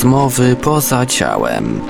Rozmowy poza ciałem.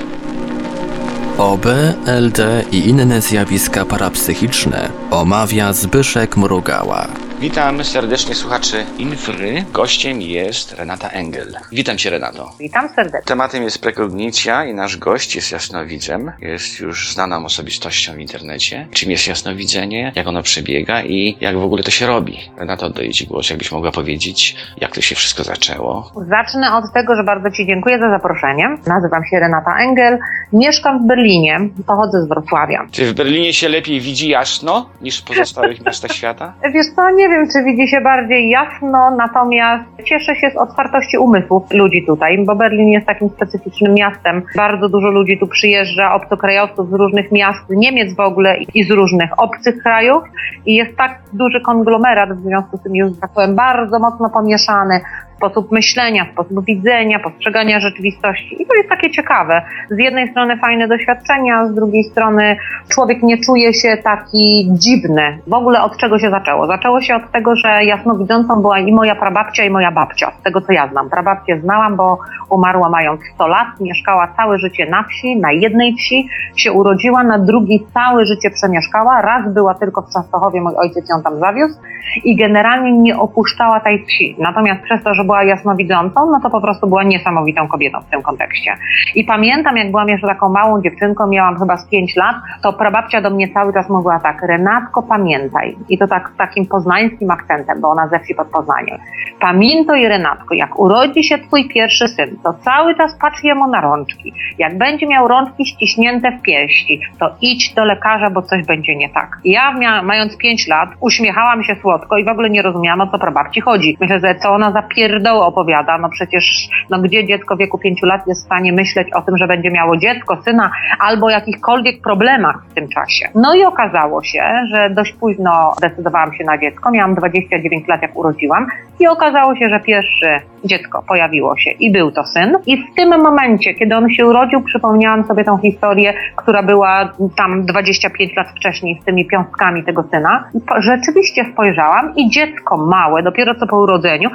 OB, LD i inne zjawiska parapsychiczne omawia Zbyszek Mrugała. Witam serdecznie słuchaczy Infry. Gościem jest Renata Engel. Witam cię Renato. Witam serdecznie. Tematem jest prekognicja i nasz gość jest jasnowidzem. Jest już znaną osobistością w internecie. Czym jest jasnowidzenie, jak ono przebiega i jak w ogóle to się robi. Renato, oddaję ci głos, jakbyś mogła powiedzieć, jak to się wszystko zaczęło. Zacznę od tego, że bardzo Ci dziękuję za zaproszenie. Nazywam się Renata Engel, mieszkam w Berlinie, pochodzę z Wrocławia. Czy w Berlinie się lepiej widzi jasno niż w pozostałych miastach świata? Wiesz co, nie wiem, czy widzi się bardziej jasno, natomiast cieszę się z otwartości umysłów ludzi tutaj, bo Berlin jest takim specyficznym miastem. Bardzo dużo ludzi tu przyjeżdża, obcokrajowców z różnych miast, Niemiec w ogóle i z różnych obcych krajów i jest tak duży konglomerat, w związku z tym już tak powiem, bardzo mocno pomieszany sposób myślenia, sposób widzenia, postrzegania rzeczywistości. I to jest takie ciekawe. Z jednej strony fajne doświadczenia, z drugiej strony człowiek nie czuje się taki dziwny. W ogóle od czego się zaczęło? Zaczęło się od tego, że jasnowidzącą była i moja prababcia, i moja babcia, z tego co ja znam. Prababcię znałam, bo umarła mając 100 lat, mieszkała całe życie na wsi, na jednej wsi, się urodziła, na drugiej całe życie przemieszkała. Raz była tylko w Częstochowie, mój ojciec ją tam zawiózł i generalnie nie opuszczała tej wsi. Natomiast przez to, że była jasnowidzącą, no to po prostu była niesamowitą kobietą w tym kontekście. I pamiętam, jak byłam jeszcze taką małą dziewczynką, miałam chyba z 5 lat, to prababcia do mnie cały czas mówiła tak, Renatko, pamiętaj. I to tak takim poznańskim akcentem, bo ona ze wsi pod Poznaniem. Pamiętaj, Renatko, jak urodzi się twój pierwszy syn, to cały czas patrz jemu na rączki. Jak będzie miał rączki ściśnięte w pięści, to idź do lekarza, bo coś będzie nie tak. Ja, mia- mając 5 lat, uśmiechałam się słodko i w ogóle nie rozumiałam, o co prababci chodzi. Myślę, że co ona za pierdoły opowiada, no przecież, no gdzie dziecko w wieku 5 lat jest w stanie myśleć o tym, że będzie miało dziecko, syna, albo jakichkolwiek problemach w tym czasie. No i okazało się, że dość późno zdecydowałam się na dziecko, miałam 29 lat, jak urodziłam i okazało się, że pierwsze dziecko pojawiło się i był to syn. I w tym momencie, kiedy on się urodził, przypomniałam sobie tą historię, która była tam 25 lat wcześniej z tymi piąstkami tego syna. Rzeczywiście spojrzałam i dziecko małe, dopiero co po urodzeniu,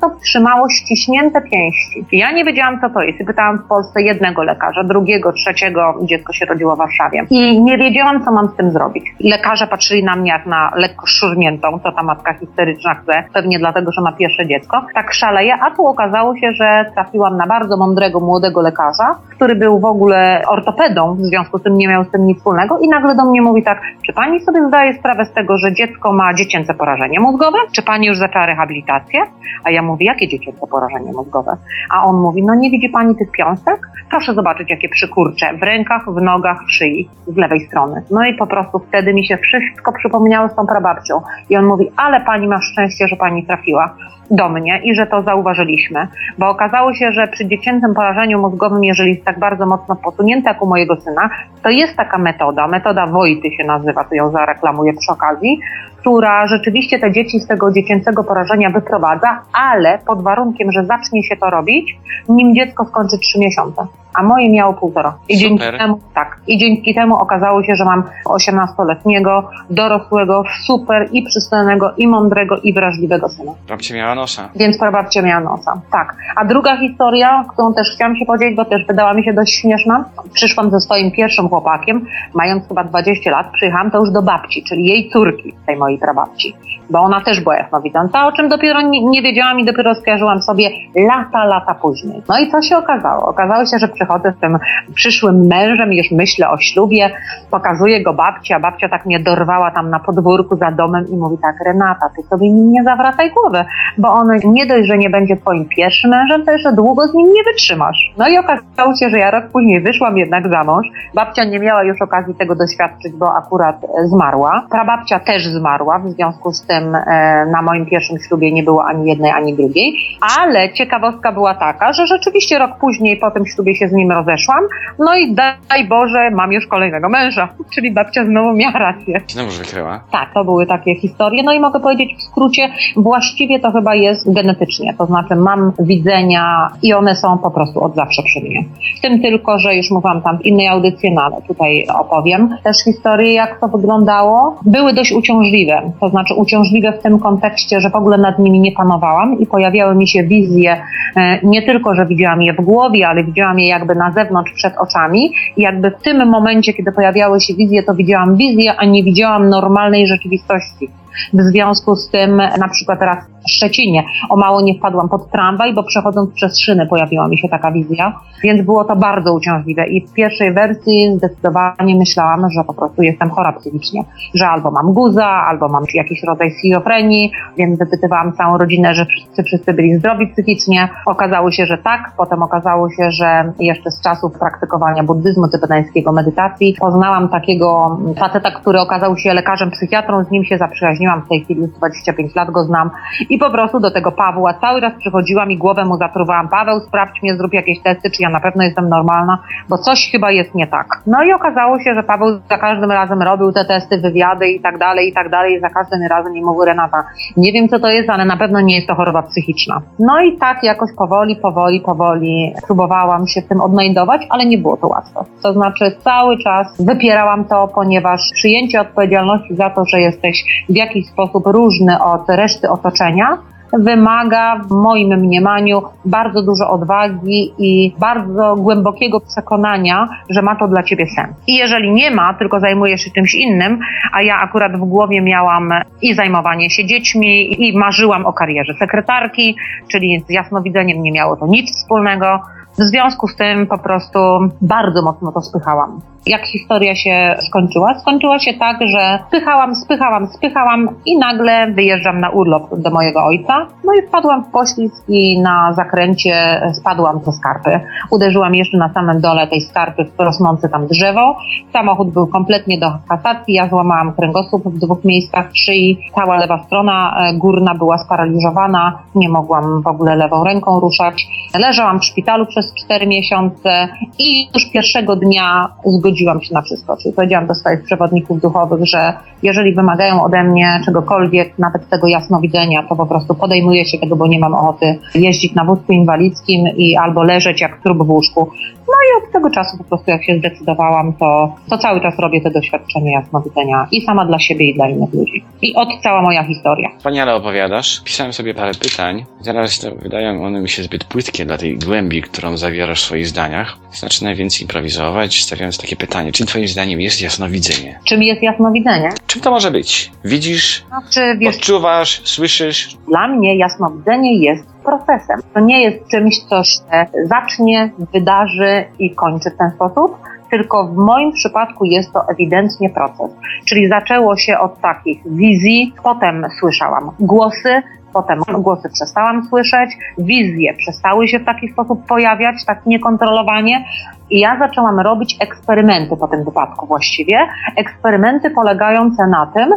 non-stop trzymało ściśnięte pięści. Ja nie wiedziałam, co to jest. I pytałam w Polsce jednego lekarza, drugiego, trzeciego, dziecko się rodziło w Warszawie. I nie wiedziałam, co mam z tym zrobić. Lekarze patrzyli na mnie jak na lekko szurniętą, co ta matka histeryczna chce, pewnie dlatego, że ma pierwsze dziecko. Tak szaleje, a tu okazało się, że trafiłam na bardzo mądrego, młodego lekarza, który był w ogóle ortopedą, w związku z tym nie miał z tym nic wspólnego i nagle do mnie mówi tak, czy pani sobie zdaje sprawę z tego, że dziecko ma dziecięce porażenie mózgowe? Czy pani już zaczęła rehabilitację? A ja mówię, jakie dziecięce porażenie mózgowe? A on mówi, no nie widzi pani tych piąstek? Proszę zobaczyć, jakie przykurcze w rękach, w nogach, w szyi z lewej strony. No i po prostu wtedy mi się wszystko przypomniało z tą prababcią. I on mówi, ale pani ma szczęście, że pani trafiła do mnie i że to zauważyliśmy, bo okazało się, że przy dziecięcym porażeniu mózgowym, jeżeli jest tak bardzo mocno posunięte jak u mojego syna, to jest taka metoda, metoda Wojty się nazywa, to ją zareklamuję przy okazji, która rzeczywiście te dzieci z tego dziecięcego porażenia wyprowadza, ale pod warunkiem, że zacznie się to robić, nim dziecko skończy 3 miesiące, a moje miało półtora. I Super. dzięki temu, tak, i dzięki temu okazało się, że mam 18-letniego, dorosłego, super i przystojnego, i mądrego, i wrażliwego syna. Babcia miała nosa. Więc prababcia miała nosa. Tak. A druga historia, którą też chciałam się podzielić, bo też wydała mi się dość śmieszna. Przyszłam ze swoim pierwszym chłopakiem, mając chyba 20 lat, przyjechałam to już do babci, czyli jej córki, tej mojej prababci. Bo ona też była jasnowidząca, o czym dopiero nie, nie wiedziałam i dopiero skojarzyłam sobie lata, lata później. No i co się okazało? Okazało się, że przychodzę z tym przyszłym mężem, już myślę o ślubie, pokazuję go babci, a babcia tak mnie dorwała tam na podwórku za domem i mówi tak, Renata, ty sobie nie zawracaj głowy, bo on nie dość, że nie będzie twoim pierwszym mężem, to jeszcze długo z nim nie wytrzymasz. No i okazało się, że ja rok później wyszłam jednak za mąż. Babcia nie miała już okazji tego doświadczyć, bo akurat zmarła. Prababcia też zmarła, w związku z tym e, na moim pierwszym ślubie nie było ani jednej, ani drugiej. Ale ciekawostka była taka, że rzeczywiście rok później po tym ślubie się z nim rozeszłam. No i daj Boże, mam już kolejnego męża, czyli babcia znowu miała rację. Znowu wykryła. Tak, to były takie historie. No i mogę powiedzieć w skrócie, właściwie to chyba jest genetycznie. To znaczy mam widzenia i one są po prostu od zawsze przy mnie. W tym tylko, że już mówiłam tam w innej audycji, no ale tutaj opowiem też historię, jak to wyglądało. Były dość uciążliwe. To znaczy uciążliwe w tym kontekście, że w ogóle nad nimi nie panowałam i pojawiały mi się wizje, e, nie tylko, że widziałam je w głowie, ale widziałam je jakby na zewnątrz przed oczami i jakby w tym momencie, kiedy pojawiały się wizje, to widziałam wizję, a nie widziałam normalnej rzeczywistości. W związku z tym, na przykład teraz w Szczecinie, o mało nie wpadłam pod tramwaj, bo przechodząc przez szyny pojawiła mi się taka wizja, więc było to bardzo uciążliwe i w pierwszej wersji zdecydowanie myślałam, że po prostu jestem chora psychicznie, że albo mam guza, albo mam jakiś rodzaj schizofrenii, więc wypytywałam całą rodzinę, że wszyscy, wszyscy byli zdrowi psychicznie. Okazało się, że tak, potem okazało się, że jeszcze z czasów praktykowania buddyzmu tybetańskiego, medytacji, poznałam takiego faceta, który okazał się lekarzem psychiatrą, z nim się zaprzyjaźniłam w tej chwili, już 25 lat go znam i po prostu do tego Pawła cały raz przychodziłam i głowę mu zatruwałam. Paweł, sprawdź mnie, zrób jakieś testy, czy ja na pewno jestem normalna, bo coś chyba jest nie tak. No i okazało się, że Paweł za każdym razem robił te testy, wywiady i tak dalej, i tak dalej. I za każdym razem mi mówił Renata, nie wiem co to jest, ale na pewno nie jest to choroba psychiczna. No i tak jakoś powoli, powoli, powoli próbowałam się w tym odnajdować, ale nie było to łatwe. To znaczy cały czas wypierałam to, ponieważ przyjęcie odpowiedzialności za to, że jesteś w jakiś sposób różny od reszty otoczenia, wymaga w moim mniemaniu bardzo dużo odwagi i bardzo głębokiego przekonania, że ma to dla ciebie sens. I jeżeli nie ma, tylko zajmujesz się czymś innym, a ja akurat w głowie miałam i zajmowanie się dziećmi i marzyłam o karierze sekretarki, czyli z jasnowidzeniem nie miało to nic wspólnego. W związku z tym po prostu bardzo mocno to spychałam. Jak historia się skończyła? Skończyła się tak, że spychałam, spychałam, spychałam i nagle wyjeżdżam na urlop do mojego ojca. No i wpadłam w poślizg i na zakręcie spadłam ze skarpy. Uderzyłam jeszcze na samym dole tej skarpy w rosnące tam drzewo. Samochód był kompletnie do kasacji. Ja złamałam kręgosłup w dwóch miejscach szyi. Cała lewa strona e, górna była sparaliżowana. Nie mogłam w ogóle lewą ręką ruszać. Leżałam w szpitalu przez cztery miesiące i już pierwszego dnia zgodziłam się na wszystko. Czyli powiedziałam do swoich przewodników duchowych, że jeżeli wymagają ode mnie czegokolwiek, nawet tego jasnowidzenia, to po prostu podejmuję się tego, bo nie mam ochoty jeździć na wózku inwalidzkim i albo leżeć jak trup w łóżku. No i od tego czasu po prostu jak się zdecydowałam, to, to cały czas robię te doświadczenia jasnowidzenia i sama dla siebie i dla innych ludzi. I od cała moja historia. Wspaniale opowiadasz. Pisałem sobie parę pytań. Teraz wydają one mi się zbyt płytkie dla tej głębi, którą zawierasz w swoich zdaniach. Zacznę więc improwizować, stawiając takie pytanie. Czym twoim zdaniem jest jasnowidzenie? Czym jest jasnowidzenie? Czym to może być? Widzisz, Znaczy, wiesz, odczuwasz, słyszysz? Dla mnie jasnowidzenie jest procesem. To nie jest czymś, co się zacznie, wydarzy i kończy w ten sposób, tylko w moim przypadku jest to ewidentnie proces. Czyli zaczęło się od takich wizji, potem słyszałam głosy, potem głosy przestałam słyszeć, wizje przestały się w taki sposób pojawiać, tak niekontrolowanie. I ja zaczęłam robić eksperymenty po tym wypadku właściwie. Eksperymenty polegające na tym,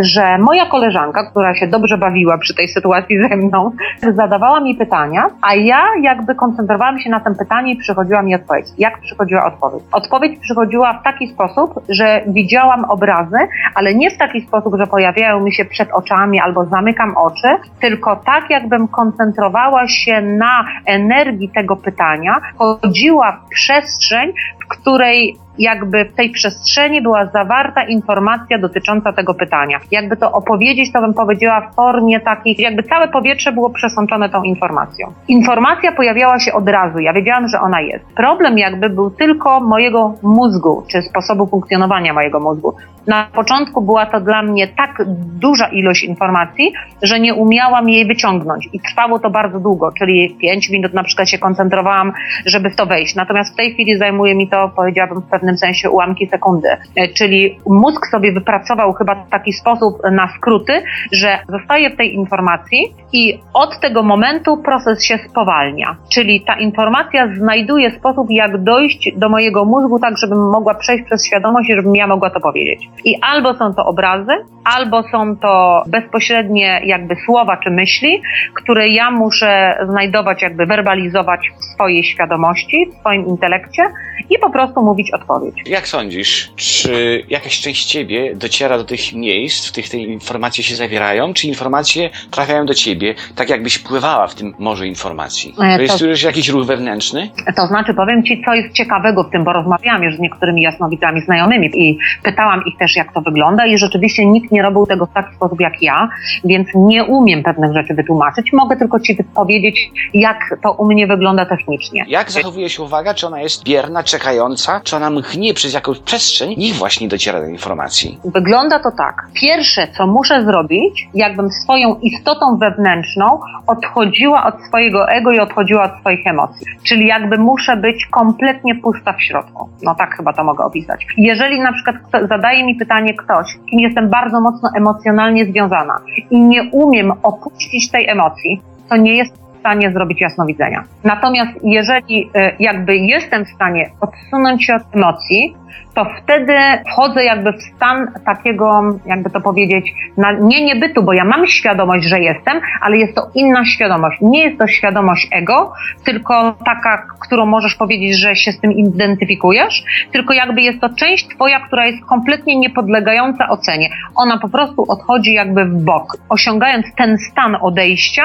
że moja koleżanka, która się dobrze bawiła przy tej sytuacji ze mną, zadawała mi pytania, a ja jakby koncentrowałam się na tym pytaniu i przychodziła mi odpowiedź. Jak przychodziła odpowiedź? Odpowiedź przychodziła w taki sposób, że widziałam obrazy, ale nie w taki sposób, że pojawiają mi się przed oczami albo zamykam oczy, tylko tak jakbym koncentrowała się na energii tego pytania, chodziła w przestrzeń, której jakby w tej przestrzeni była zawarta informacja dotycząca tego pytania. Jakby to opowiedzieć, to bym powiedziała w formie takiej, jakby całe powietrze było przesączone tą informacją. Informacja pojawiała się od razu, ja wiedziałam, że ona jest. Problem jakby był tylko mojego mózgu, czy sposobu funkcjonowania mojego mózgu. Na początku była to dla mnie tak duża ilość informacji, że nie umiałam jej wyciągnąć i trwało to bardzo długo, czyli 5 minut na przykład się koncentrowałam, żeby w to wejść. Natomiast w tej chwili zajmuje mi to powiedziałabym w pewnym sensie ułamki sekundy. E, Czyli mózg sobie wypracował chyba taki sposób na skróty, że zostaje w tej informacji i od tego momentu proces się spowalnia. Czyli ta informacja znajduje sposób, jak dojść do mojego mózgu, tak żebym mogła przejść przez świadomość i żebym ja mogła to powiedzieć. I albo są to obrazy, albo są to bezpośrednie jakby słowa czy myśli, które ja muszę znajdować, jakby werbalizować w swojej świadomości, w swoim intelekcie i po prostu mówić odpowiedź. Jak sądzisz, czy jakaś część ciebie dociera do tych miejsc, w których te informacje się zawierają, czy informacje trafiają do ciebie, tak jakbyś pływała w tym morzu informacji? E, Rejestrujesz jakiś ruch wewnętrzny? To znaczy, powiem Ci, co jest ciekawego w tym, bo rozmawiałam już z niektórymi jasnowidzami znajomymi i pytałam ich też, jak to wygląda i rzeczywiście nikt nie robił tego w taki sposób jak ja, więc nie umiem pewnych rzeczy wytłumaczyć. Mogę tylko Ci powiedzieć, jak to u mnie wygląda technicznie. Jak zachowuje się uwaga? Czy ona jest bierna, czekająca? Czy ona mchnie przez jakąś przestrzeń i właśnie dociera do informacji? Wygląda to tak. Pierwsze, co muszę zrobić, jakbym swoją istotą wewnętrzną odchodziła od swojego ego i odchodziła od swoich emocji. Czyli jakby muszę być kompletnie pusta w środku. No tak chyba to mogę opisać. Jeżeli na przykład zadaje mi pytanie ktoś, kim jestem bardzo mocno emocjonalnie związana i nie umiem opuścić tej emocji, to nie jest stanie zrobić jasnowidzenia. Natomiast jeżeli y, jakby jestem w stanie odsunąć się od emocji, to wtedy wchodzę jakby w stan takiego, jakby to powiedzieć, na, nie niebytu, bo ja mam świadomość, że jestem, ale jest to inna świadomość. Nie jest to świadomość ego, tylko taka, którą możesz powiedzieć, że się z tym identyfikujesz, tylko jakby jest to część twoja, która jest kompletnie niepodlegająca ocenie. Ona po prostu odchodzi jakby w bok. Osiągając ten stan odejścia,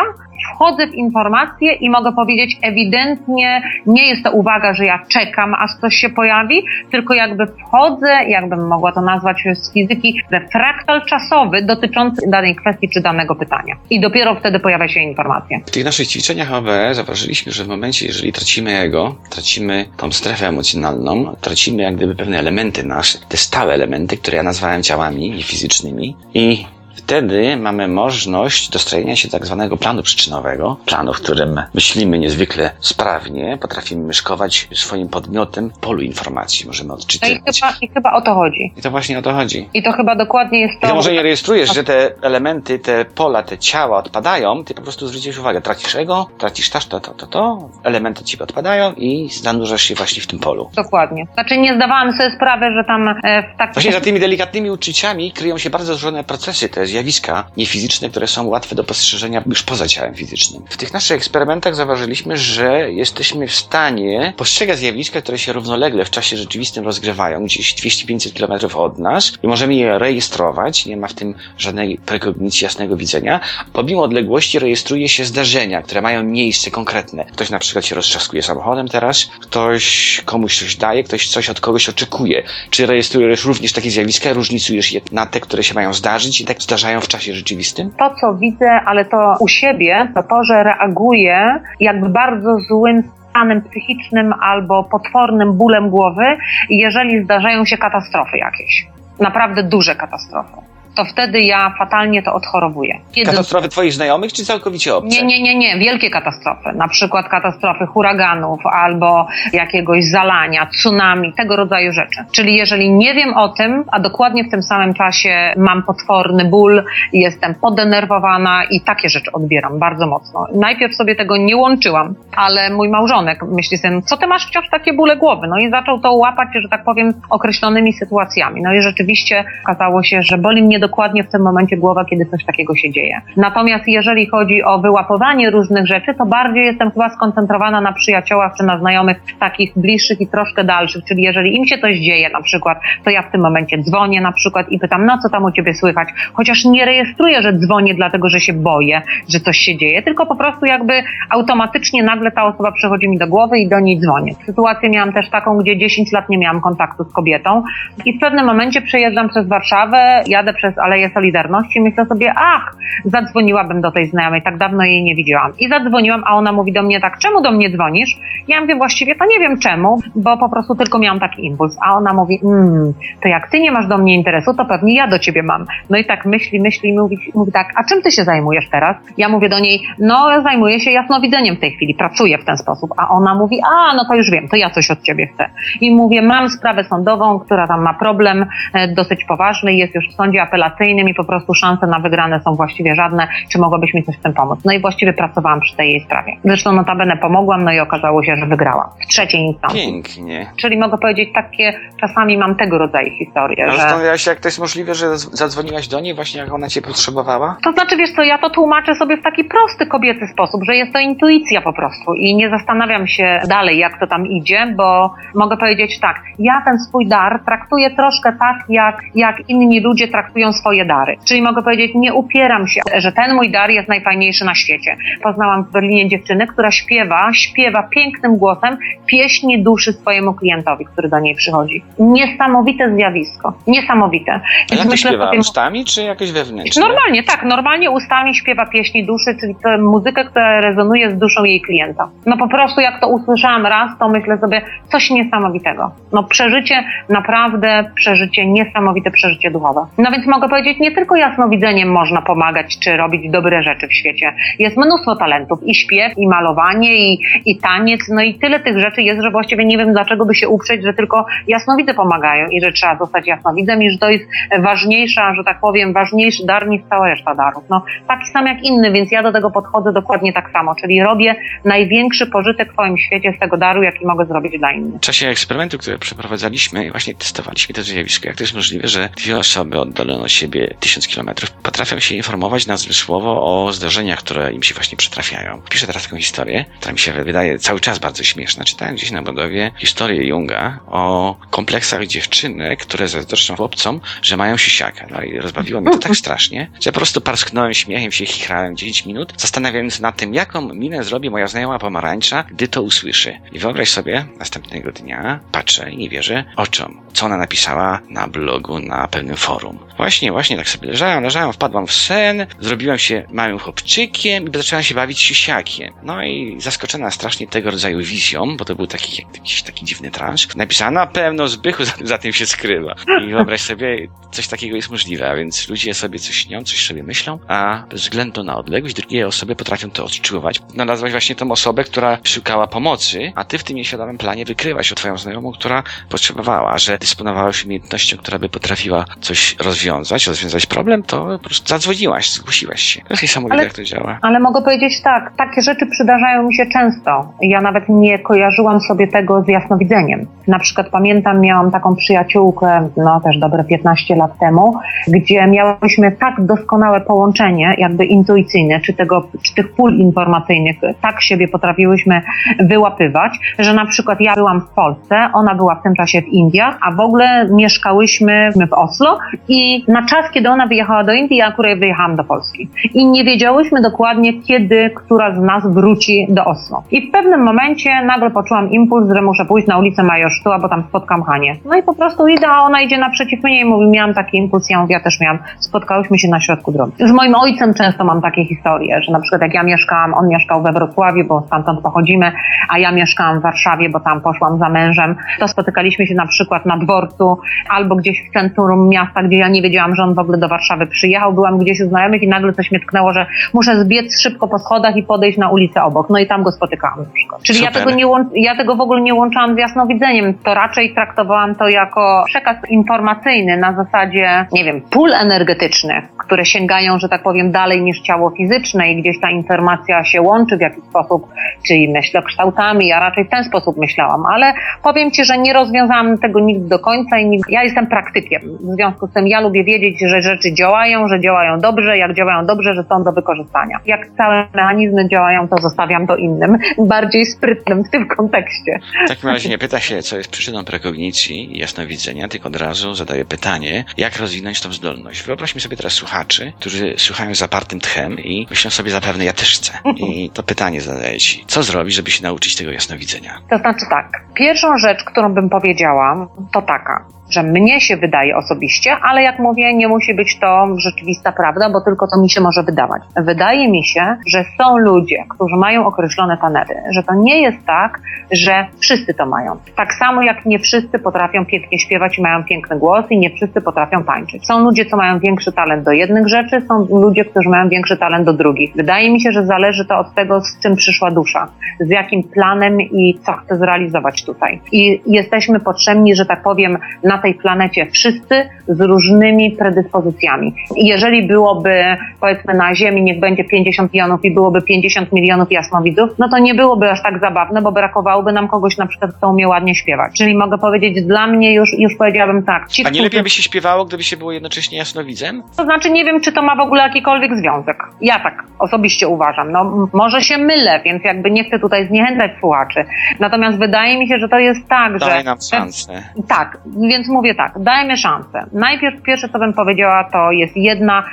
wchodzę w informacje i mogę powiedzieć ewidentnie, nie jest to uwaga, że ja czekam, aż coś się pojawi, tylko jakby wchodzę, jakbym mogła to nazwać z fizyki, we fraktal czasowy dotyczący danej kwestii czy danego pytania. I dopiero wtedy pojawia się informacja. W tych naszych ćwiczeniach ABE zauważyliśmy, że w momencie, jeżeli tracimy ego, tracimy tą strefę emocjonalną, tracimy jak gdyby pewne elementy nasze, te stałe elementy, które ja nazwałem ciałami i fizycznymi i Wtedy mamy możliwość dostrojenia się tak zwanego planu przyczynowego, planu, w którym myślimy niezwykle sprawnie, potrafimy myszkować swoim podmiotem w polu informacji, możemy No i odczytywać. chyba, i chyba o to chodzi. I to właśnie o to chodzi. I to chyba dokładnie jest I to. to może nie rejestrujesz, że te elementy, te pola, te ciała odpadają, ty po prostu zwrócisz uwagę, tracisz ego, tracisz to, to, to, to, to, elementy ci odpadają i zanurzasz się właśnie w tym polu. Dokładnie. Znaczy nie zdawałam sobie sprawy, że tam e, w takim Właśnie za tymi delikatnymi uczuciami kryją się bardzo złożone procesy, te zjawiska niefizyczne, które są łatwe do postrzeżenia już poza ciałem fizycznym. W tych naszych eksperymentach zauważyliśmy, że jesteśmy w stanie postrzegać zjawiska, które się równolegle w czasie rzeczywistym rozgrywają, gdzieś 200-500 km od nas i możemy je rejestrować, nie ma w tym żadnej prekognicji jasnego widzenia. Pomimo odległości rejestruje się zdarzenia, które mają miejsce konkretne. Ktoś na przykład się roztrzaskuje samochodem teraz, ktoś komuś coś daje, ktoś coś od kogoś oczekuje. Czy rejestrujesz również takie zjawiska, różnicujesz je na te, które się mają zdarzyć i tak zdarzają w czasie rzeczywistym? to, co widzę, ale to u siebie, to to, że reaguję jakby bardzo złym stanem psychicznym albo potwornym bólem głowy, jeżeli zdarzają się katastrofy jakieś. Naprawdę duże katastrofy. To wtedy ja fatalnie to odchorowuję. Kiedy Katastrofy twoich znajomych, czy całkowicie obce? nie, nie, nie, nie. Wielkie katastrofy. Na przykład katastrofy huraganów albo jakiegoś zalania, tsunami, tego rodzaju rzeczy. Czyli jeżeli nie wiem o tym, a dokładnie w tym samym czasie mam potworny ból, jestem podenerwowana i takie rzeczy odbieram bardzo mocno. Najpierw sobie tego nie łączyłam, ale mój małżonek myśli sobie, co ty masz wciąż takie bóle głowy? No i zaczął to łapać, że tak powiem, określonymi sytuacjami. No i rzeczywiście okazało się, że boli mnie dokładnie w tym momencie głowa, kiedy coś takiego się dzieje. Natomiast jeżeli chodzi o wyłapowanie różnych rzeczy, to bardziej jestem chyba skoncentrowana na przyjaciołach czy na znajomych takich bliższych i troszkę dalszych, czyli jeżeli im się coś dzieje na przykład, to ja w tym momencie dzwonię na przykład i pytam, no co tam u ciebie słychać, chociaż nie rejestruję, że dzwonię dlatego, że się boję, że coś się dzieje, tylko po prostu jakby automatycznie nagle ta osoba przychodzi mi do głowy i do niej dzwonię. Sytuację miałam też taką, gdzie 10 lat nie miałam kontaktu z kobietą i w pewnym momencie przejeżdżam przez Warszawę, jadę przez przez Aleję Solidarności, myślę sobie, ach, zadzwoniłabym do tej znajomej, tak dawno jej nie widziałam. I zadzwoniłam, a ona mówi do mnie tak, czemu do mnie dzwonisz? Ja mówię, właściwie to nie wiem czemu, bo po prostu tylko miałam taki impuls. A ona mówi, mm, to jak ty nie masz do mnie interesu, to pewnie ja do ciebie mam. No i tak myśli, myśli, mówi, mówi tak, a czym ty się zajmujesz teraz? Ja mówię do niej, no zajmuję się jasnowidzeniem w tej chwili, pracuję w ten sposób. A ona mówi, a no to już wiem, to ja coś od ciebie chcę. I mówię, mam sprawę sądową, która tam ma problem e, dosyć poważny, jest już w sądzie apelacyjnym i po prostu szanse na wygrane są właściwie żadne. Czy mogłabyś mi coś w tym pomóc? No i właściwie pracowałam przy tej jej sprawie. Zresztą notabene pomogłam, no i okazało się, że wygrałam. W trzeciej instancji. Pięknie. Czyli mogę powiedzieć, takie czasami mam tego rodzaju historie, No, że... Zastanawiałaś się, jak to jest możliwe, że zadzwoniłaś do niej właśnie jak ona cię potrzebowała? To znaczy, wiesz co, ja to tłumaczę sobie w taki prosty kobiecy sposób, że jest to intuicja po prostu i nie zastanawiam się dalej, jak to tam idzie, bo mogę powiedzieć tak, ja ten swój dar traktuję troszkę tak, jak, jak inni ludzie traktują swoje dary. Czyli mogę powiedzieć, nie upieram się, że ten mój dar jest najfajniejszy na świecie. Poznałam w Berlinie dziewczynę, która śpiewa, śpiewa pięknym głosem pieśni duszy swojemu klientowi, który do niej przychodzi. Niesamowite zjawisko. Niesamowite. A jak to myślę śpiewa? sobie- Ustami czy jakoś wewnętrznie? Normalnie, tak, normalnie ustami śpiewa pieśni duszy, czyli muzykę, która rezonuje z duszą jej klienta. No po prostu jak to usłyszałam raz, to myślę sobie coś niesamowitego. No przeżycie, naprawdę przeżycie, niesamowite przeżycie duchowe. No więc mogę powiedzieć, nie tylko jasnowidzeniem można pomagać, czy robić dobre rzeczy w świecie. Jest mnóstwo talentów, i śpiew, i malowanie, i, i taniec, no i tyle tych rzeczy jest, że właściwie nie wiem, dlaczego by się uprzeć, że tylko jasnowidze pomagają i że trzeba zostać jasnowidzem i że to jest ważniejsza, że tak powiem, ważniejszy dar niż cała reszta darów. No, taki sam jak inny, więc ja do tego podchodzę dokładnie tak samo, czyli robię największy pożytek w swoim świecie z tego daru, jaki mogę zrobić dla innych. W czasie eksperymentu, który przeprowadzaliśmy, właśnie testowaliśmy to zjawisko. Jak to jest możliwe, że dwie osoby oddalone od siebie tysiąc kilometrów potrafią się informować nazwisłowo o zdarzeniach, które im się właśnie przytrafiają. Piszę teraz taką historię, która mi się wydaje cały czas bardzo śmieszna. Czytałem gdzieś na budowie historię Junga o kompleksach dziewczynek, które zazdroszczą chłopcom, że mają siusiaka. No i rozbawiło mnie to tak strasznie, że po prostu parsknąłem śmiechem się chichrałem 10 minut, zastanawiając się nad tym, jaką minę zrobi moja znajoma pomarańcza, gdy to usłyszy. I wyobraź sobie, następnego dnia patrzę i nie wierzę oczom, co ona napisała na blogu na pewnym forum. Właśnie, właśnie tak sobie leżałem, leżałem, wpadłam w sen, zrobiłem się małym chłopczykiem i zaczęłam się bawić siusiakiem. No i zaskoczona strasznie tego rodzaju wizją, bo to był taki, jak- jakiś taki dziwny transz, napisała na pewno Zbychu za, za tym się skrywa. I wyobraź sobie, coś takiego jest możliwe, a więc ludzie sobie coś śnią, coś sobie myślą, a bez względu na odległość drugie osoby potrafią to odczuwać. Znalazłaś właśnie tą osobę, która szukała pomocy, a ty w tym nieświadomym planie wykryłaś o twoją znajomą, która potrzebowała, że dysponowałaś umiejętnością, która by potrafiła coś rozwiązać, rozwiązać problem, to po prostu zadzwoniłaś, zgłosiłaś się. To jest niesamowite, Ale- jak to działa. Ale mogę powiedzieć tak, takie rzeczy przydarzają mi się często. Ja nawet nie kojarzyłam sobie tego z jasnowidzeniem. Na przykład pamiętam, miałam taką przyjaciółkę, no też dobre 15 lat temu, gdzie miałyśmy tak doskonałe połączenie, jakby intuicyjne, czy, tego, czy tych pól informacyjnych, tak siebie potrafiłyśmy wyłapywać, że na przykład ja byłam w Polsce, ona była w tym czasie w Indiach, a w ogóle mieszkałyśmy w Oslo i na czas, kiedy ona wyjechała do Indii, ja akurat wyjechałam do Polski. I nie wiedziałyśmy dokładnie, kiedy która z nas wróci do Oslo. I w pewnym momencie nagle poczułam impuls, że muszę pójść na ulicę Majorsztyła, bo tam spotkam Hanię. No i po prostu idę, a ona idzie naprzeciw mnie i mówi, miałam taki impuls, ja mówię, ja też miałam. Spotkałyśmy się na środku drogi. Z moim ojcem często mam takie historie, że na przykład jak ja mieszkałam, on mieszkał we Wrocławiu, bo stamtąd pochodzimy, a ja mieszkałam w Warszawie, bo tam poszłam za mężem, to spotykaliśmy się na przykład na dworcu albo gdzieś w centrum miasta, gdzie ja nie wiedziałam, że on w ogóle do Warszawy przyjechał. Byłam gdzieś u znajomych i nagle coś mnie tknęło, że muszę zbiec szybko po schodach i podejść na ulicę obok. No i tam go spotykałam na przykład. Czyli ja tego, nie ja tego w ogóle nie łączałam z jasnowidzeniem. To raczej traktowałam to jako przekaz informacyjny na zasadzie, nie wiem, pól energetycznych, które sięgają, że tak powiem, dalej niż ciało fizyczne i gdzieś ta informacja się łączy w jakiś sposób, czyli myślę kształtami. Ja raczej w ten sposób myślałam, ale powiem Ci, że nie rozwiązałam tego nigdy do końca i nigdy... ja jestem praktykiem. W związku z tym ja lubię wiedzieć, że rzeczy działają, że działają dobrze, jak działają dobrze, że są do wykorzystania. Jak całe mechanizmy działają, to zostawiam to innym, bardziej sprytnym w tym kontekście. W takim razie nie pyta się, co jest przyczyną prekognicji i jasnowidzenia, tylko od razu zadaje pytanie, jak rozwinąć tą zdolność. Wyobraźmy sobie teraz słuchaczy, którzy słuchają z zapartym tchem i myślą sobie zapewne, ja też chcę. I to pytanie zadaje ci, co zrobić, żeby się nauczyć tego jasnowidzenia? To znaczy tak, pierwszą rzecz, którą bym powiedziała, to taka. Że mnie się wydaje osobiście, ale jak mówię, nie musi być to rzeczywista prawda, bo tylko to mi się może wydawać. Wydaje mi się, że są ludzie, którzy mają określone talenty, że to nie jest tak, że wszyscy to mają. Tak samo jak nie wszyscy potrafią pięknie śpiewać i mają piękny głos i nie wszyscy potrafią tańczyć. Są ludzie, co mają większy talent do jednych rzeczy, są ludzie, którzy mają większy talent do drugich. Wydaje mi się, że zależy to od tego, z czym przyszła dusza, z jakim planem i co chce zrealizować tutaj. I jesteśmy potrzebni, że tak powiem, na tej planecie wszyscy z różnymi predyspozycjami. I jeżeli byłoby, powiedzmy, na Ziemi niech będzie 50 milionów i byłoby 50 milionów jasnowidzów, no to nie byłoby aż tak zabawne, bo brakowałoby nam kogoś na przykład, kto umie ładnie śpiewać. Czyli mogę powiedzieć, dla mnie już, już powiedziałabym tak. Ci, A nie którzy- lepiej by się śpiewało, gdyby się było jednocześnie jasnowidzem? to znaczy nie wiem, czy to ma w ogóle jakikolwiek związek. Ja tak osobiście uważam. No, może się mylę, więc jakby nie chcę tutaj zniechęcać słuchaczy. Natomiast wydaje mi się, że to jest tak, Daj że... nam szansę. Tak, więc mówię tak, dajmy szansę. Najpierw pierwsze, co bym powiedziała, to jest jedna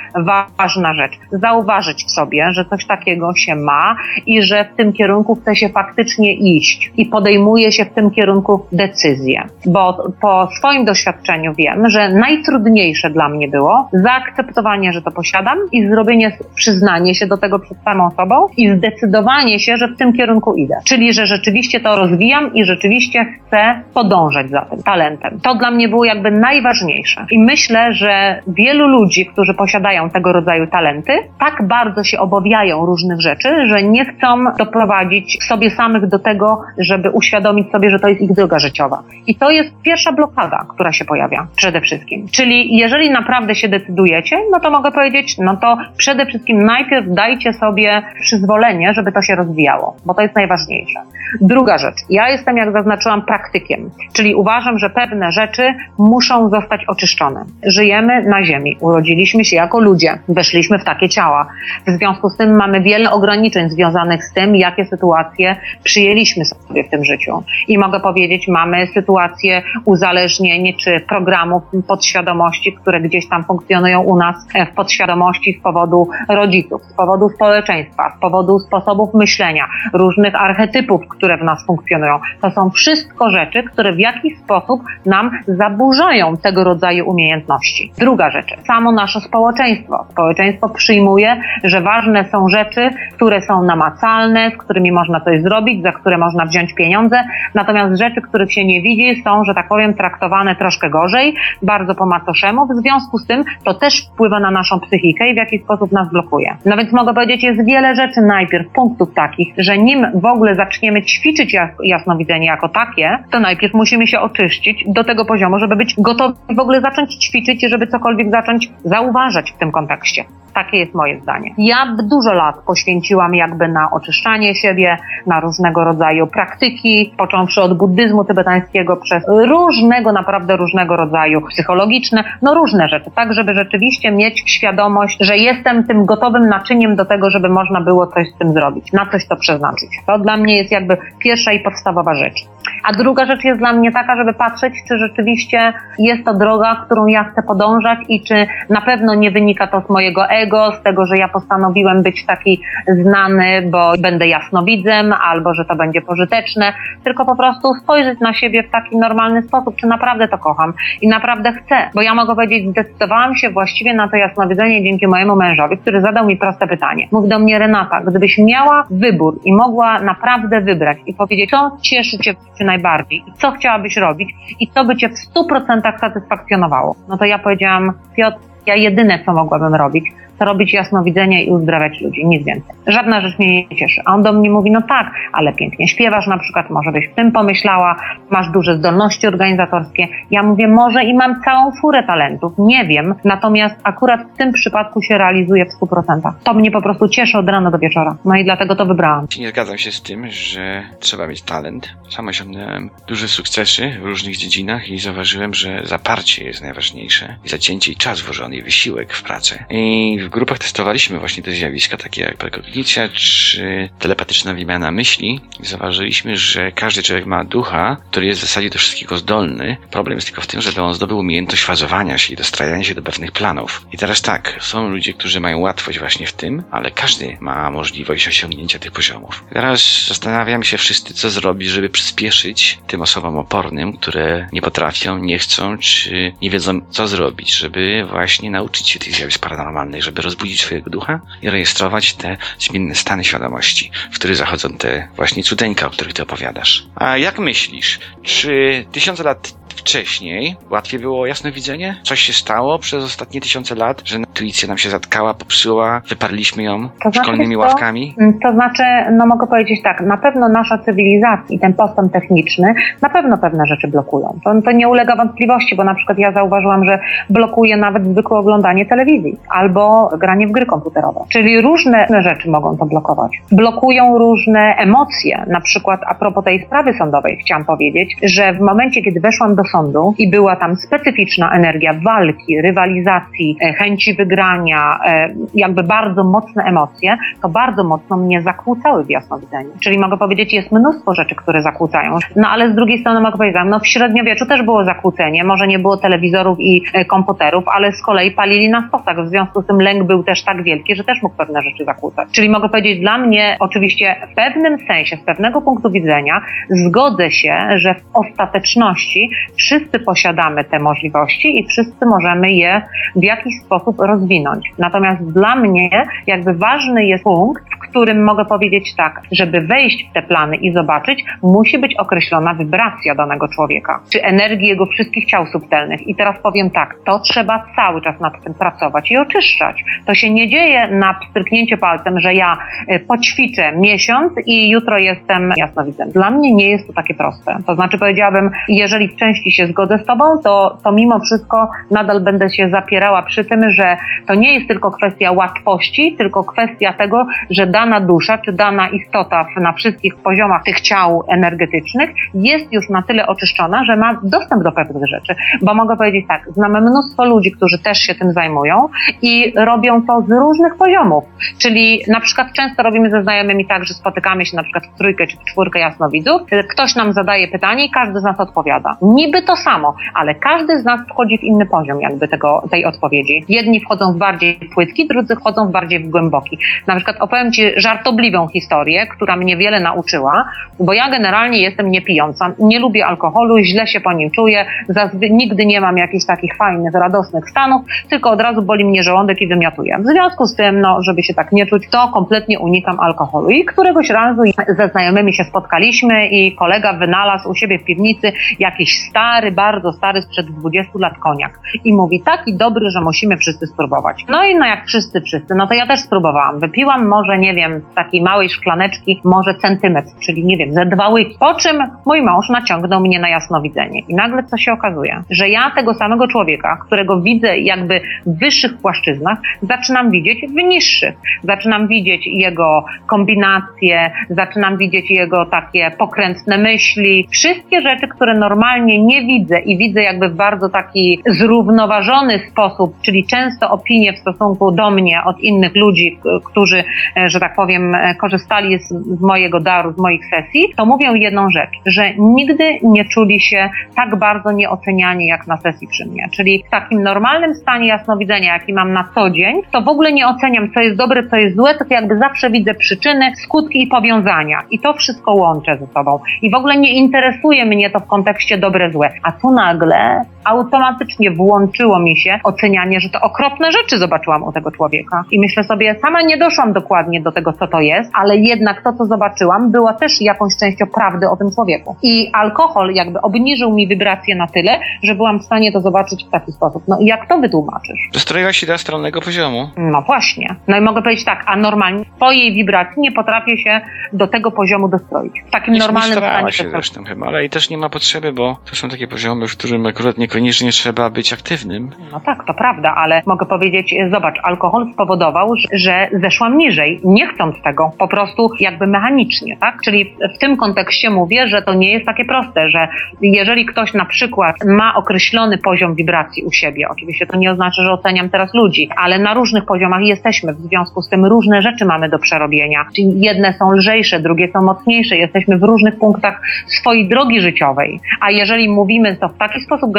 ważna rzecz. Zauważyć w sobie, że coś takiego się ma i że w tym kierunku chce się faktycznie iść i podejmuje się w tym kierunku decyzję. Bo po swoim doświadczeniu wiem, że najtrudniejsze dla mnie było zaakceptowanie, że to posiadam i zrobienie, przyznanie się do tego przed samą sobą i zdecydowanie się, że w tym kierunku idę. Czyli, że rzeczywiście to rozwijam i rzeczywiście chcę podążać za tym talentem. To dla mnie było jakby najważniejsze. I myślę, że wielu ludzi, którzy posiadają tego rodzaju talenty, tak bardzo się obawiają różnych rzeczy, że nie chcą doprowadzić sobie samych do tego, żeby uświadomić sobie, że to jest ich droga życiowa. I to jest pierwsza blokada, która się pojawia przede wszystkim. Czyli jeżeli naprawdę się decydujecie, no to mogę powiedzieć, no to przede wszystkim najpierw dajcie sobie przyzwolenie, żeby to się rozwijało, bo to jest najważniejsze. Druga rzecz. Ja jestem, jak zaznaczyłam, praktykiem, czyli uważam, że pewne rzeczy muszą zostać oczyszczone. Żyjemy na Ziemi, urodziliśmy się jako ludzie, weszliśmy w takie ciała. W związku z tym mamy wiele ograniczeń związanych z tym, jakie sytuacje przyjęliśmy sobie w tym życiu. I mogę powiedzieć, mamy sytuacje uzależnień czy programów podświadomości, które gdzieś tam funkcjonują u nas e, w podświadomości z powodu rodziców, z powodu społeczeństwa, z powodu sposobów myślenia, różnych archetypów, które w nas funkcjonują. To są wszystko rzeczy, które w jakiś sposób nam zaburzają tego rodzaju umiejętności. Druga rzecz, samo nasze społeczeństwo. Społeczeństwo przyjmuje, że ważne są rzeczy, które są namacalne, z którymi można coś zrobić, za które można wziąć pieniądze, natomiast rzeczy, których się nie widzi, są, że tak powiem, traktowane troszkę gorzej, bardzo po macoszemu. W związku z tym to też wpływa na naszą psychikę i w jakiś sposób nas blokuje. No więc mogę powiedzieć, jest wiele rzeczy najpierw, punktów takich, że nim w ogóle zaczniemy ćwiczyć jas jasnowidzenie jako takie, to najpierw musimy się oczyścić do tego poziomu, żeby być gotowi w ogóle zacząć ćwiczyć żeby cokolwiek zacząć zauważać w tym kontekście. Takie jest moje zdanie. Ja dużo lat poświęciłam jakby na oczyszczanie siebie, na różnego rodzaju praktyki, począwszy od buddyzmu tybetańskiego przez różnego, naprawdę różnego rodzaju psychologiczne, no różne rzeczy, tak żeby rzeczywiście mieć świadomość, że jestem tym gotowym naczyniem do tego, żeby można było coś z tym zrobić, na coś to przeznaczyć. To dla mnie jest jakby pierwsza i podstawowa rzecz. A druga rzecz jest dla mnie taka, żeby patrzeć, czy rzeczywiście jest to droga, którą ja chcę podążać i czy na pewno nie wynika to z mojego ego, z tego, że ja postanowiłem być taki znany, bo będę jasnowidzem, albo że to będzie pożyteczne, tylko po prostu spojrzeć na siebie w taki normalny sposób, czy naprawdę to kocham i naprawdę chcę. Bo ja mogę powiedzieć, zdecydowałam się właściwie na to jasnowidzenie dzięki mojemu mężowi, który zadał mi proste pytanie. Mówi do mnie, Renata, gdybyś miała wybór i mogła naprawdę wybrać i powiedzieć, co cieszy cię najbardziej i co chciałabyś robić i co by cię w 100% satysfakcjonowało, no to ja powiedziałam, Piotr, ja jedyne, co mogłabym robić, robić jasnowidzenie i uzdrawiać ludzi, nic więcej. Żadna rzecz mnie nie cieszy. A on do mnie mówi, no tak, ale pięknie śpiewasz na przykład, może byś w tym pomyślała, masz duże zdolności organizatorskie. Ja mówię, może i mam całą furę talentów, nie wiem, natomiast akurat w tym przypadku się realizuje w 100%. To mnie po prostu cieszy od rana do wieczora. No i dlatego to wybrałam. Nie zgadzam się z tym, że trzeba mieć talent. Sam osiągnąłem duże sukcesy w różnych dziedzinach i zauważyłem, że zaparcie jest najważniejsze. Zacięcie i czas włożony, i wysiłek w pracę. I w grupach testowaliśmy właśnie te zjawiska, takie jak prekognicja czy telepatyczna wymiana myśli, zauważyliśmy, że każdy człowiek ma ducha, który jest w zasadzie do wszystkiego zdolny. Problem jest tylko w tym, żeby on zdobył umiejętność fazowania się i dostrajania się do pewnych planów. I teraz tak, są ludzie, którzy mają łatwość właśnie w tym, ale każdy ma możliwość osiągnięcia tych poziomów. Teraz zastanawiamy się wszyscy, co zrobić, żeby przyspieszyć tym osobom opornym, które nie potrafią, nie chcą, czy nie wiedzą, co zrobić, żeby właśnie nauczyć się tych zjawisk paranormalnych, żeby rozbudzić swojego ducha i rejestrować te zmienne stany świadomości, w których zachodzą te właśnie cudeńka, o których ty opowiadasz. A jak myślisz, czy tysiące lat wcześniej łatwiej było jasnowidzenie? Coś się stało przez ostatnie tysiące lat, że intuicja nam się zatkała, popsuła, wyparliśmy ją To znaczy, szkolnymi ławkami? Mm, To znaczy, no mogę powiedzieć tak, na pewno nasza cywilizacja i ten postęp techniczny na pewno pewne rzeczy blokują. To, to nie ulega wątpliwości, bo na przykład ja zauważyłam, że blokuje nawet zwykłe oglądanie telewizji albo granie w gry komputerowe. Czyli różne rzeczy mogą to blokować. Blokują różne emocje. Na przykład a propos tej sprawy sądowej chciałam powiedzieć, że w momencie, kiedy weszłam do sądu i była tam specyficzna energia walki, rywalizacji, e, chęci wygrania, e, jakby bardzo mocne emocje, to bardzo mocno mnie zakłócały w jasnowidzeniu. Czyli mogę powiedzieć, jest mnóstwo rzeczy, które zakłócają. No ale z drugiej strony mogę powiedzieć, no w średniowieczu też było zakłócenie, może nie było telewizorów i e, komputerów, ale z kolei palili na stosach. W związku z tym lęk był też tak wielki, że też mógł pewne rzeczy zakłócać. Czyli mogę powiedzieć, dla mnie oczywiście w pewnym sensie, z pewnego punktu widzenia, zgodzę się, że w ostateczności wszyscy posiadamy te możliwości i wszyscy możemy je w jakiś sposób rozwinąć. Natomiast dla mnie jakby ważny jest punkt, w którym mogę powiedzieć tak, żeby wejść w te plany i zobaczyć, musi być określona wibracja danego człowieka, czy energii jego wszystkich ciał subtelnych. I teraz powiem tak, to trzeba cały czas nad tym pracować i oczyszczać. To się nie dzieje na pstryknięcie palcem, że ja e, poćwiczę miesiąc i jutro jestem jasnowidzem. Dla mnie nie jest to takie proste. To znaczy powiedziałabym, jeżeli w części się zgodzę z tobą, to, to mimo wszystko nadal będę się zapierała przy tym, że to nie jest tylko kwestia łatwości, tylko kwestia tego, że dana dusza, czy dana istota na wszystkich poziomach tych ciał energetycznych jest już na tyle oczyszczona, że ma dostęp do pewnych rzeczy. Bo mogę powiedzieć tak, znamy mnóstwo ludzi, którzy też się tym zajmują i robią to z różnych poziomów. Czyli na przykład często robimy ze znajomymi tak, że spotykamy się na przykład w trójkę czy w czwórkę jasnowidzów, ktoś nam zadaje pytanie i każdy z nas odpowiada. Niby to samo, ale każdy z nas wchodzi w inny poziom jakby tego, tej odpowiedzi. Jedni wchodzą w bardziej płytki, drudzy wchodzą w bardziej w głęboki. Na przykład opowiem Ci żartobliwą historię, która mnie wiele nauczyła, bo ja generalnie jestem niepijąca. Nie lubię alkoholu, źle się po nim czuję, zazwy- nigdy nie mam jakichś takich fajnych, radosnych stanów, tylko od razu boli mnie żołądek i wymiotuję. W związku z tym, no, żeby się tak nie czuć, to kompletnie unikam alkoholu. I któregoś razu ze znajomymi się spotkaliśmy i kolega wynalazł u siebie w piwnicy jakiś stary, bardzo stary, sprzed 20 lat koniak. I mówi, taki dobry, że musimy wszyscy spróbować. No i no jak wszyscy, wszyscy, no to ja też spróbowałam. Wypiłam może, nie wiem, z takiej małej szklaneczki, może centymetr, czyli nie wiem, ze dwa łyki. Po czym mój mąż naciągnął mnie na jasnowidzenie. I nagle co się okazuje? Że ja tego samego człowieka, którego widzę jakby w wyższych płaszczyznach, zaczynam widzieć w niższych. Zaczynam widzieć jego kombinacje, zaczynam widzieć jego takie pokrętne myśli. Wszystkie rzeczy, które normalnie nie widzę i widzę jakby w bardzo taki zrównoważony sposób, czyli często opinie w stosunku do mnie od innych ludzi, którzy, e, że tak powiem, e, korzystali z, z mojego daru, z moich sesji, to mówią jedną rzecz, że nigdy nie czuli się tak bardzo nieoceniani jak na sesji przy mnie. Czyli w takim normalnym stanie jasnowidzenia, jaki mam na co dzień, to w ogóle nie oceniam, co jest dobre, co jest złe, tylko jakby zawsze widzę przyczyny, skutki i powiązania. I to wszystko łączę ze sobą. I w ogóle nie interesuje mnie to w kontekście dobre, złe. A tu nagle automatycznie włączyło mi się ocenianie, że to okropne rzeczy zobaczyłam u tego człowieka. I myślę sobie, sama nie doszłam dokładnie do tego, co to jest, ale jednak to, co zobaczyłam, było też jakąś częścią prawdy o tym człowieku. I alkohol jakby obniżył mi wibrację na tyle, że byłam w stanie to zobaczyć w taki sposób. No i jak to wytłumaczysz? Dostroiłaś się do astralnego poziomu. No właśnie. No i mogę powiedzieć tak, a normalnie twojej wibracji nie potrafię się do tego poziomu dostroić. W takim Nie normalnym stanie. się zresztą chyba, ale i też nie ma potrzeby, bo to są takie poziomy, w którym akurat nie niekoniecznie trzeba być aktywnym. No tak, to prawda, ale mogę powiedzieć, zobacz, alkohol spowodował, że- zeszłam niżej, nie chcąc tego, po prostu jakby mechanicznie, tak? Czyli w tym kontekście mówię, że to nie jest takie proste, że jeżeli ktoś na przykład ma określony poziom wibracji u siebie, oczywiście to nie oznacza, że oceniam teraz ludzi, ale na różnych poziomach jesteśmy, w związku z tym różne rzeczy mamy do przerobienia. Czyli jedne są lżejsze, drugie są mocniejsze, jesteśmy w różnych punktach swojej drogi życiowej. A jeżeli mówimy to w taki sposób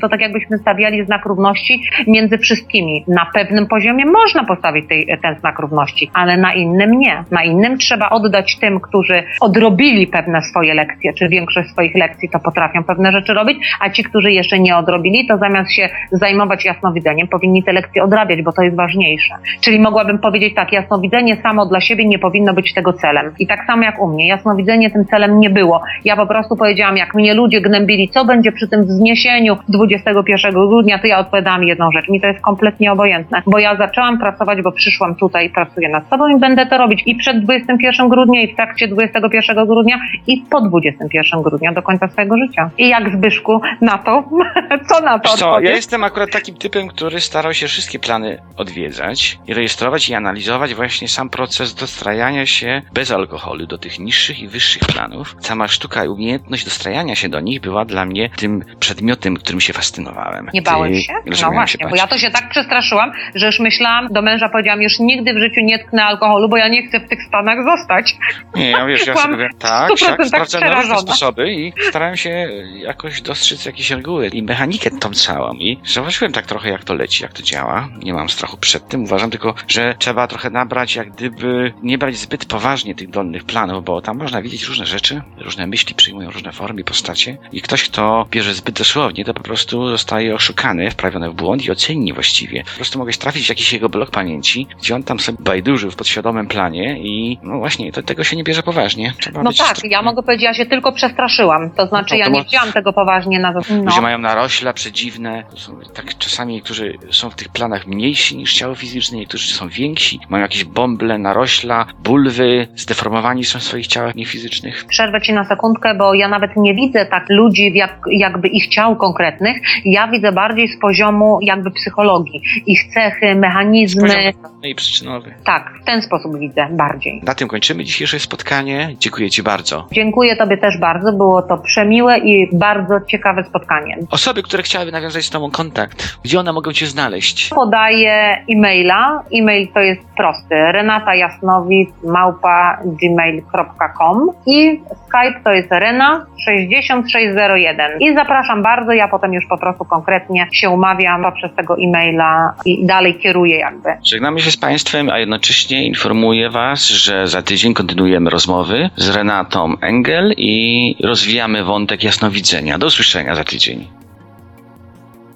to tak jakbyśmy stawiali znak równości między wszystkimi. Na pewnym poziomie można postawić tej, ten znak równości, ale na innym nie. Na innym trzeba oddać tym, którzy odrobili pewne swoje lekcje, czy większość swoich lekcji to potrafią pewne rzeczy robić, a ci, którzy jeszcze nie odrobili, to zamiast się zajmować jasnowidzeniem, powinni te lekcje odrabiać, bo to jest ważniejsze. Czyli mogłabym powiedzieć tak, jasnowidzenie samo dla siebie nie powinno być tego celem. I tak samo jak u mnie, jasnowidzenie tym celem nie było. Ja po prostu powiedziałam, jak mnie ludzie gnębili, co będzie przy tym wzniesieniu 21 grudnia, to ja odpowiadałam jedną rzecz. Mi to jest kompletnie obojętne, bo ja zaczęłam pracować, bo przyszłam tutaj pracuję nad sobą i będę to robić i przed 21 grudnia, i w trakcie 21 grudnia, i po 21 grudnia do końca swojego życia. I jak Zbyszku na to? Co na to Co, ja jestem akurat takim typem, który starał się wszystkie plany odwiedzać i rejestrować i analizować właśnie sam proces dostrajania się bez alkoholu do tych niższych i wyższych planów. Sama sztuka i umiejętność dostrajania się do nich była dla mnie tym przedmiotem, którym się fascynowałem. Nie bałem się? No właśnie, się bo ja to się tak przestraszyłam, że już myślałam, do męża powiedziałam, już nigdy w życiu nie tknę alkoholu, bo ja nie chcę w tych stanach zostać. Nie, ja wiesz, ja sobie tak, 100% siak, sprawdzałem różne sposoby i starałem się jakoś dostrzec jakieś reguły i mechanikę tą całą i zauważyłem tak trochę jak to leci, jak to działa. Nie mam strachu przed tym, uważam tylko, że trzeba trochę nabrać, jak gdyby nie brać zbyt poważnie tych dolnych planów, bo tam można widzieć różne rzeczy, różne myśli przyjmują różne formy, postacie i ktoś, kto bierze zbyt dosłownie, to po prostu zostaje oszukany, wprawiony w błąd i oceni niewłaściwie. Po prostu mogę trafić w jakiś jego blok pamięci, gdzie on tam sobie bajdurzył w podświadomym planie i no właśnie, to, tego się nie bierze poważnie. Trzeba No tak, ja mogę powiedzieć, ja się tylko przestraszyłam. To znaczy, No to ja nie wzięłam tego poważnie na Ludzie no. mają narośla przedziwne. Są tak czasami niektórzy są w tych planach mniejsi niż ciało fizyczne, niektórzy są więksi, mają jakieś bąble, narośla, bulwy, zdeformowani są w swoich ciałach niefizycznych. Przerwę ci na sekundkę, bo ja nawet nie widzę tak ludzi, jak, jakby ich ciał konkretnych. Ja widzę bardziej z poziomu jakby psychologii. Ich cechy, mechanizmy. I przyczynowy. Tak, w ten sposób widzę bardziej. Na tym kończymy dzisiejsze spotkanie. Dziękuję Ci bardzo. Dziękuję Tobie też bardzo. Było to przemiłe i bardzo ciekawe spotkanie. Osoby, które chciałyby nawiązać z Tobą kontakt, gdzie one mogą Cię znaleźć? Podaję e-maila. E-mail to jest prosty. Renata Jasnowic małpa gmail.com i Skype to jest rena6601 i zapraszam bardzo, ja potem już po prostu konkretnie się umawiam poprzez tego e-maila i dalej kieruję jakby. Żegnamy się z Państwem, a jednocześnie informuję Was, że za tydzień kontynuujemy rozmowy z Renatą Engel i rozwijamy wątek jasnowidzenia. Do usłyszenia za tydzień.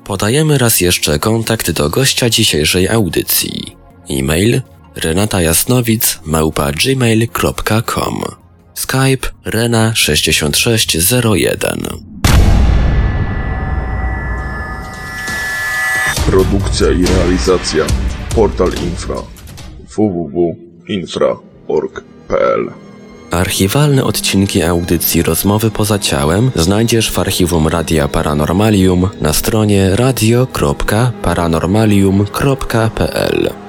Podajemy raz jeszcze kontakt do gościa dzisiejszej audycji. E-mail renatajasnowic małpa gmail.com Skype rena6601 Produkcja i realizacja. Portal Infra. www.infra.org.pl Archiwalne odcinki audycji Rozmowy poza ciałem znajdziesz w archiwum Radia Paranormalium na stronie radio.paranormalium.pl